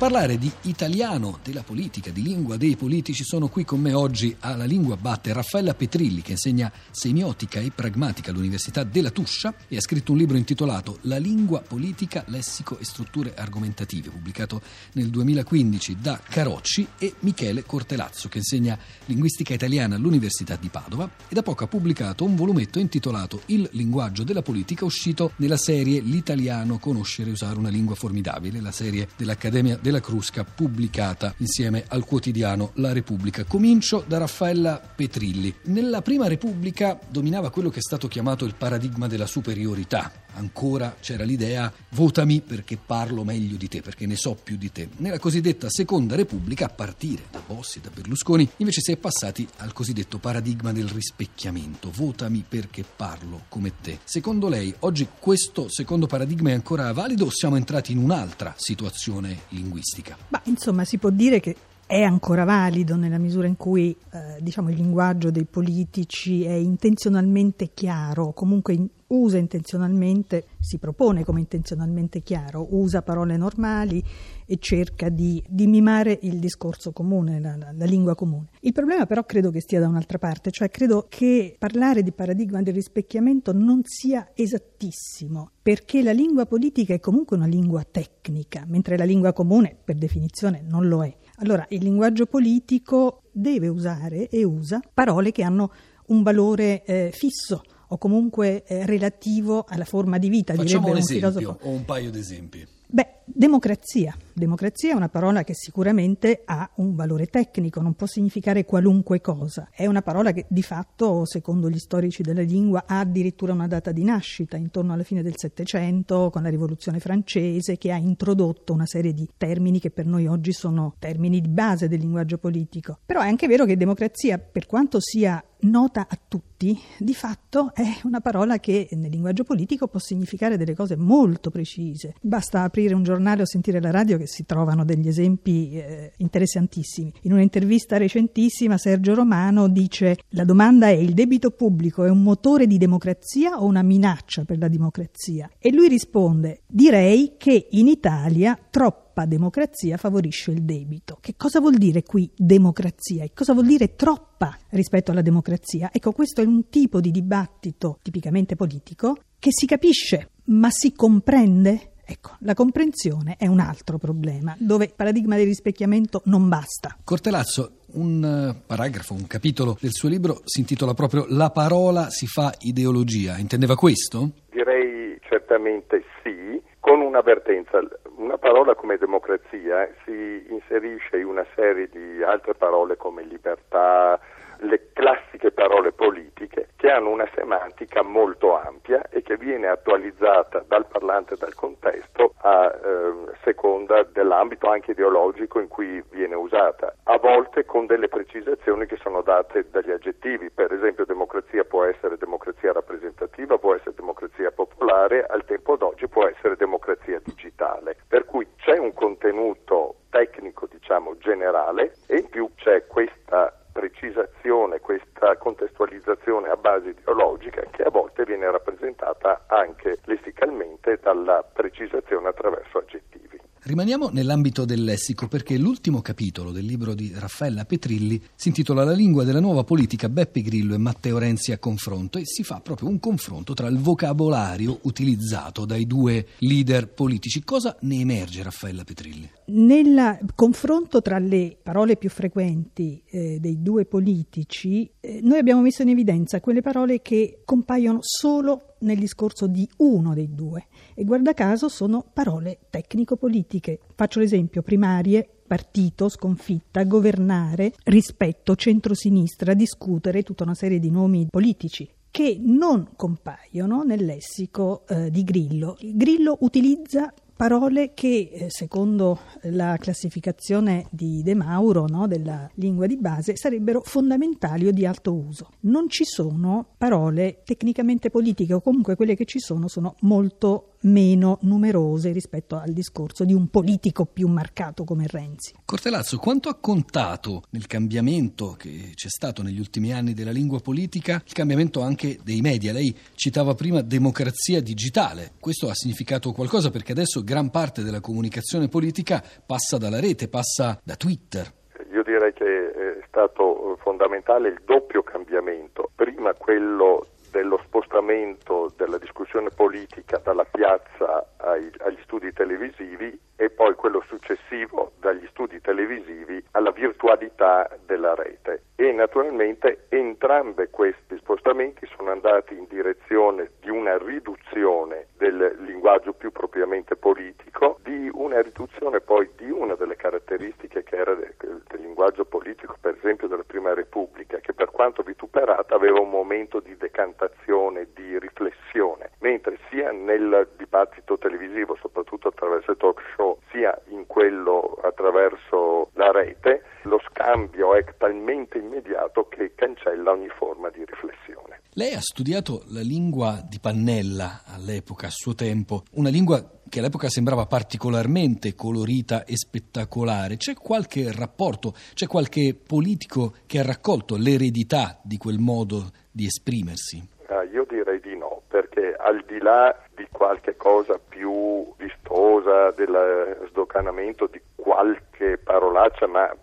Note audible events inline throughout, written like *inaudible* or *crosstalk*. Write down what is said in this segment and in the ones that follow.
parlare di italiano, della politica, di lingua dei politici, sono qui con me oggi alla Lingua Batte Raffaella Petrilli, che insegna semiotica e pragmatica all'Università della Tuscia e ha scritto un libro intitolato La lingua politica, lessico e strutture argomentative, pubblicato nel 2015 da Carocci e Michele Cortelazzo, che insegna linguistica italiana all'Università di Padova e da poco ha pubblicato un volumetto intitolato Il linguaggio della politica, uscito nella serie L'italiano conoscere e usare una lingua formidabile, la serie dell'Accademia della Crusca pubblicata insieme al quotidiano La Repubblica. Comincio da Raffaella Petrilli. Nella prima Repubblica dominava quello che è stato chiamato il paradigma della superiorità. Ancora c'era l'idea votami perché parlo meglio di te, perché ne so più di te. Nella cosiddetta seconda Repubblica, a partire da Bossi, da Berlusconi, invece si è passati al cosiddetto paradigma del rispecchiamento. Votami perché parlo come te. Secondo lei, oggi questo secondo paradigma è ancora valido o siamo entrati in un'altra situazione linguistica? Ma insomma si può dire che è ancora valido nella misura in cui eh, diciamo, il linguaggio dei politici è intenzionalmente chiaro, comunque usa intenzionalmente, si propone come intenzionalmente chiaro, usa parole normali e cerca di, di mimare il discorso comune, la, la, la, lingua comune. Il problema però credo che stia da un'altra parte, cioè credo che parlare di paradigma del rispecchiamento non sia esattissimo, perché la lingua politica è comunque una lingua tecnica, mentre la lingua comune per definizione non lo è. Allora, il linguaggio politico deve usare e usa parole che hanno un valore eh, fisso o comunque eh, relativo alla forma di vita. Facciamo un esempio filosofo. o un paio di esempi. Beh, democrazia. Democrazia è una parola che sicuramente ha un valore tecnico, non può significare qualunque cosa. È una parola che di fatto, secondo gli storici della lingua, ha addirittura una data di nascita, intorno alla fine del Settecento, con la Rivoluzione francese, che ha introdotto una serie di termini che per noi oggi sono termini di base del linguaggio politico. Però è anche vero che democrazia, per quanto sia nota a tutti, di fatto è una parola che nel linguaggio politico può significare delle cose molto precise. Basta aprire un giornale o sentire la radio che si trovano degli esempi eh, interessantissimi. In un'intervista recentissima Sergio Romano dice la domanda è il debito pubblico è un motore di democrazia o una minaccia per la democrazia? E lui risponde direi che in Italia troppo democrazia favorisce il debito. Che cosa vuol dire qui democrazia e cosa vuol dire troppa rispetto alla democrazia? Ecco, questo è un tipo di dibattito tipicamente politico che si capisce, ma si comprende? Ecco, la comprensione è un altro problema, dove il paradigma di rispecchiamento non basta. Cortelazzo, un eh, paragrafo, un capitolo del suo libro si intitola proprio La parola si fa ideologia. Intendeva questo? Direi certamente sì, con un'avvertenza. Una parola come democrazia si inserisce in una serie di altre parole come libertà, le classiche parole politiche che hanno una semantica molto ampia che viene attualizzata dal parlante dal contesto a eh, seconda dell'ambito anche ideologico in cui viene usata, a volte con delle precisazioni che sono date dagli aggettivi, per esempio democrazia può essere democrazia rappresentativa, può essere democrazia popolare, al tempo d'oggi può essere democrazia digitale, per cui c'è un contenuto tecnico diciamo generale e in più c'è questa precisazione, questa contestualizzazione a base ideologica che a volte viene rappresentata anche lessicalmente dalla precisazione attraverso aggettivi. Rimaniamo nell'ambito del lessico perché l'ultimo capitolo del libro di Raffaella Petrilli si intitola La lingua della nuova politica Beppe Grillo e Matteo Renzi a confronto e si fa proprio un confronto tra il vocabolario utilizzato dai due leader politici. Cosa ne emerge Raffaella Petrilli? Nel confronto tra le parole più frequenti eh, dei due politici, eh, noi abbiamo messo in evidenza quelle parole che compaiono solo nel discorso di uno dei due e guarda caso sono parole tecnico-politiche. Faccio l'esempio primarie partito, sconfitta, governare, rispetto, centrosinistra, discutere, tutta una serie di nomi politici che non compaiono nel lessico eh, di Grillo. Grillo utilizza parole che eh, secondo la classificazione di De Mauro no, della lingua di base sarebbero fondamentali o di alto uso. Non ci sono parole tecnicamente politiche o comunque quelle che ci sono sono molto meno numerose rispetto al discorso di un politico più marcato come Renzi. Cortelazzo, quanto ha contato nel cambiamento che c'è stato negli ultimi anni della lingua politica il cambiamento anche dei media? Lei citava prima democrazia digitale. Questo ha significato qualcosa perché adesso gran parte della comunicazione politica passa dalla rete, passa da Twitter. Io direi che è stato fondamentale il doppio cambiamento. Prima quello dello spostamento della discussione politica dalla piazza ai, agli studi televisivi e poi quello successivo dagli studi televisivi alla virtualità della rete. E naturalmente entrambi questi spostamenti sono andati in direzione di una riduzione del linguaggio più propriamente politico, di una riduzione poi di una delle caratteristiche che era del, del linguaggio politico, per esempio della Prima Repubblica, che per quanto vituperata aveva un momento di decantazione, di riflessione, mentre sia nel dibattito televisivo, soprattutto attraverso il talk show, sia in quello attraverso la rete, lo scambio è talmente immediato che cancella ogni forma di riflessione. Lei ha studiato la lingua di Pannella all'epoca, a suo tempo, una lingua che all'epoca sembrava particolarmente colorita e spettacolare. C'è qualche rapporto, c'è qualche politico che ha raccolto l'eredità di quel modo di esprimersi? Ah, io direi di no, perché al di là di qualche cosa più vistosa, del sdocanamento di qualche parolaccia, ma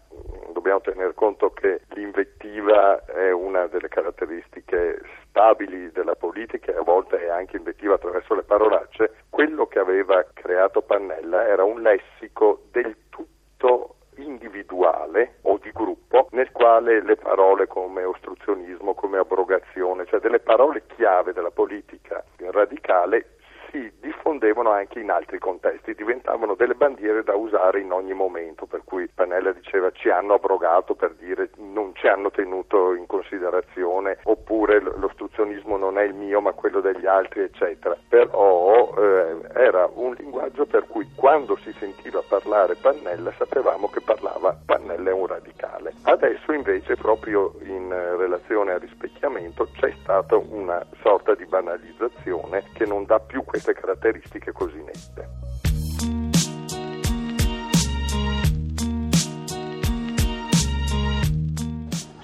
dobbiamo tener conto che l'invettiva è una delle caratteristiche stabili della politica e a volte è anche invettiva attraverso le parolacce, quello che aveva creato Pannella era un lessico del tutto individuale o di gruppo nel quale le parole come ostruzionismo, come abrogazione, cioè delle parole chiave della politica radicale diffondevano anche in altri contesti, diventavano delle bandiere da usare in ogni momento, per cui Panella diceva ci hanno abrogato per dire non ci hanno tenuto in considerazione, oppure l'ostruzionismo non è il mio ma quello degli altri, eccetera. Però eh, era un linguaggio per cui quando si sentiva parlare Pannella sapevamo che parlava Pannella è un radicale. Adesso invece proprio in relazione al rispecchiamento c'è stata una sorta di banalizzazione che non dà più queste caratteristiche così nette.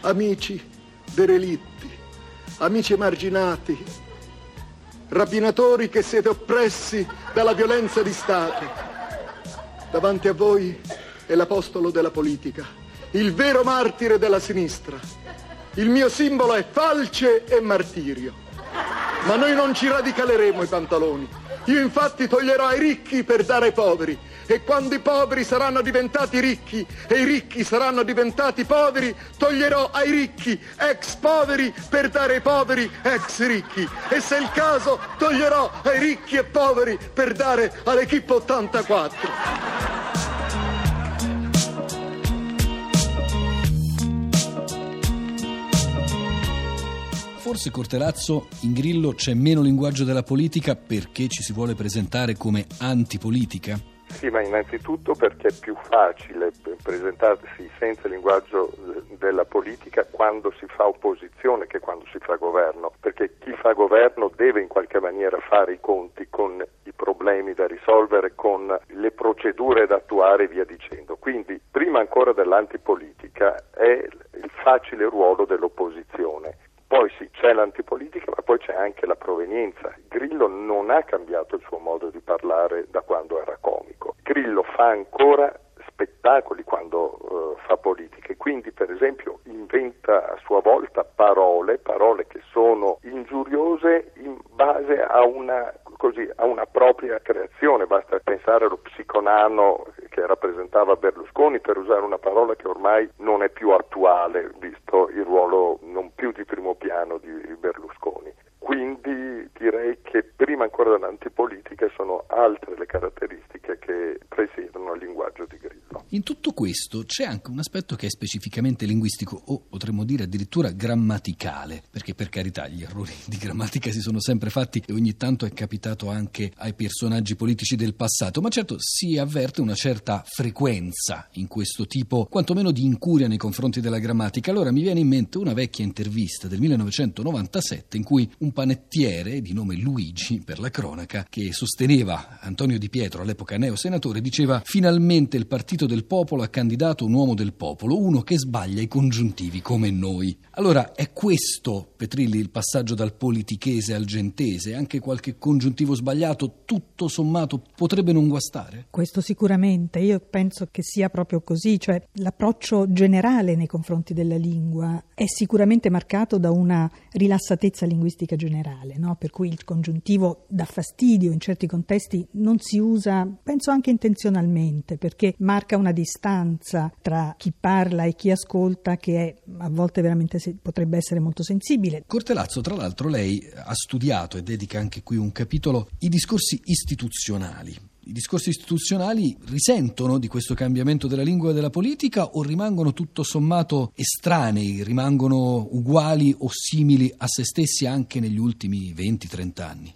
Amici derelitti, amici emarginati, rapinatori che siete oppressi dalla violenza di Stato, davanti a voi è l'apostolo della politica, il vero martire della sinistra. Il mio simbolo è falce e martirio. Ma noi non ci radicaleremo i pantaloni. Io infatti toglierò ai ricchi per dare ai poveri. E quando i poveri saranno diventati ricchi e i ricchi saranno diventati poveri, toglierò ai ricchi ex poveri per dare ai poveri ex ricchi. E se è il caso, toglierò ai ricchi e poveri per dare all'equipe 84. Forse Cortelazzo in Grillo c'è meno linguaggio della politica perché ci si vuole presentare come antipolitica? Sì, ma innanzitutto perché è più facile presentarsi senza linguaggio della politica quando si fa opposizione che quando si fa governo, perché chi fa governo deve in qualche maniera fare i conti con i problemi da risolvere, con le procedure da attuare e via dicendo. Quindi, prima ancora dell'antipolitica è il facile ruolo dell'opposizione poi sì, c'è l'antipolitica, ma poi c'è anche la provenienza. Grillo non ha cambiato il suo modo di parlare da quando era comico. Grillo fa ancora spettacoli quando uh, fa politica e quindi per esempio inventa a sua volta parole, parole che sono ingiuriose in base a una, così, a una propria creazione, basta pensare allo psiconano che rappresentava Berlusconi per usare una parola che ormai non è più attuale visto il ruolo non più di primo piano di Berlusconi. Quindi direi che prima ancora che presiedono al linguaggio di Grillo. In tutto questo c'è anche un aspetto che è specificamente linguistico o potremmo dire addirittura grammaticale, perché per carità gli errori di grammatica si sono sempre fatti e ogni tanto è capitato anche ai personaggi politici del passato, ma certo si avverte una certa frequenza in questo tipo, quantomeno di incuria nei confronti della grammatica. Allora mi viene in mente una vecchia intervista del 1997 in cui un panettiere di nome Luigi, per la cronaca, che sosteneva Antonio Di Pietro, all'epoca neosenatore, diceva finalmente il partito del popolo ha candidato un uomo del popolo, uno che sbaglia i congiuntivi come noi. Allora è questo, Petrilli, il passaggio dal politichese al gentese? Anche qualche congiuntivo sbagliato, tutto sommato, potrebbe non guastare? Questo sicuramente, io penso che sia proprio così, cioè l'approccio generale nei confronti della lingua è sicuramente marcato da una rilassatezza linguistica generale, no? per cui il congiuntivo dà fastidio in certi contesti, non si usa, penso anche intenzionalmente, perché marca una distanza tra chi parla e chi ascolta che è a volte veramente potrebbe essere molto sensibile. Cortelazzo, tra l'altro, lei ha studiato e dedica anche qui un capitolo i discorsi istituzionali. I discorsi istituzionali risentono di questo cambiamento della lingua e della politica o rimangono tutto sommato estranei, rimangono uguali o simili a se stessi anche negli ultimi 20-30 anni?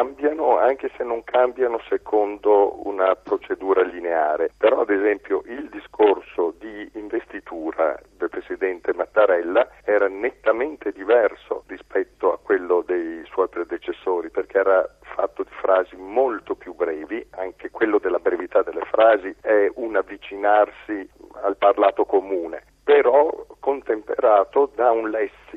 No, cambiano anche se non cambiano secondo una procedura lineare. Però ad esempio il discorso di investitura del Presidente Mattarella era nettamente diverso rispetto a quello dei suoi predecessori perché era fatto di frasi molto più brevi, anche quello della brevità delle frasi è un avvicinarsi al parlato comune, però contemperato da un lessico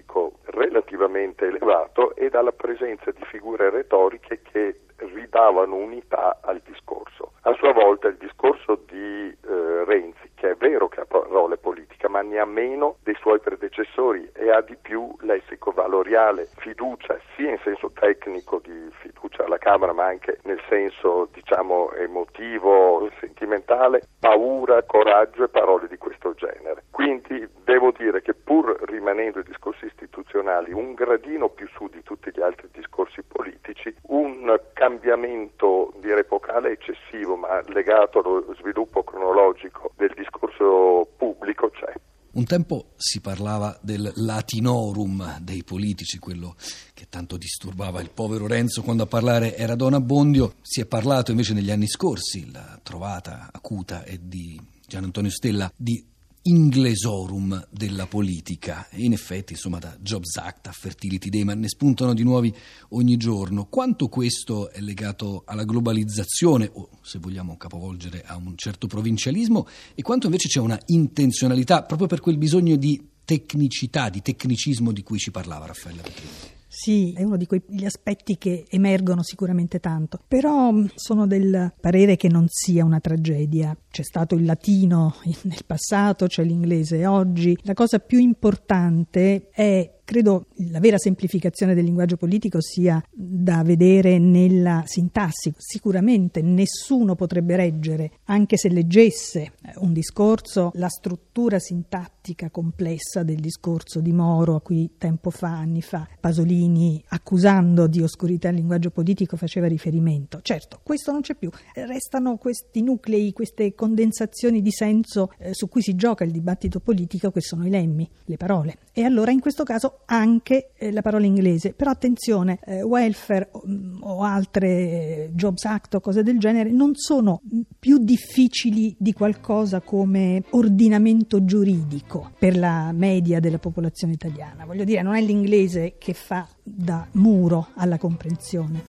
relativamente elevato e dalla presenza di figure retoriche che ridavano unità al discorso. A sua volta il discorso di eh, Renzi, che è vero che ha parole politiche, ma ne ha meno dei suoi predecessori e ha di più lessico valoriale, fiducia sia in senso tecnico di fiducia alla Camera, ma anche nel senso diciamo emotivo, sentimentale, paura, coraggio e parole di questo genere. Quindi devo dire che pur rimanendo i discorsi istituzionali un gradino più su di tutti gli altri discorsi politici, un cambiamento direi epocale eccessivo, ma legato allo sviluppo cronologico del discorso pubblico c'è. Un tempo si parlava del latinorum dei politici, quello che tanto disturbava il povero Renzo quando a parlare era Don Abbondio. Si è parlato invece negli anni scorsi, la trovata acuta è di Gian Antonio Stella, di inglesorum della politica. E in effetti, insomma, da Jobs Act a Fertility Day, ma ne spuntano di nuovi ogni giorno. Quanto questo è legato alla globalizzazione, o se vogliamo capovolgere a un certo provincialismo, e quanto invece c'è una intenzionalità proprio per quel bisogno di tecnicità, di tecnicismo di cui ci parlava Raffaella Petrini? Sì, è uno di quegli aspetti che emergono sicuramente tanto, però mm, sono del parere che non sia una tragedia. C'è stato il latino *laughs* nel passato, c'è l'inglese oggi. La cosa più importante è Credo la vera semplificazione del linguaggio politico sia da vedere nella sintassi. Sicuramente nessuno potrebbe reggere, anche se leggesse un discorso, la struttura sintattica complessa del discorso di Moro, a cui tempo fa, anni fa, Pasolini, accusando di oscurità il linguaggio politico, faceva riferimento. Certo, questo non c'è più. Restano questi nuclei, queste condensazioni di senso eh, su cui si gioca il dibattito politico, che sono i lemmi, le parole. E allora in questo caso anche eh, la parola inglese. Però attenzione, eh, welfare o, mm, o altre eh, Jobs Act o cose del genere non sono più difficili di qualcosa come ordinamento giuridico per la media della popolazione italiana. Voglio dire, non è l'inglese che fa da muro alla comprensione.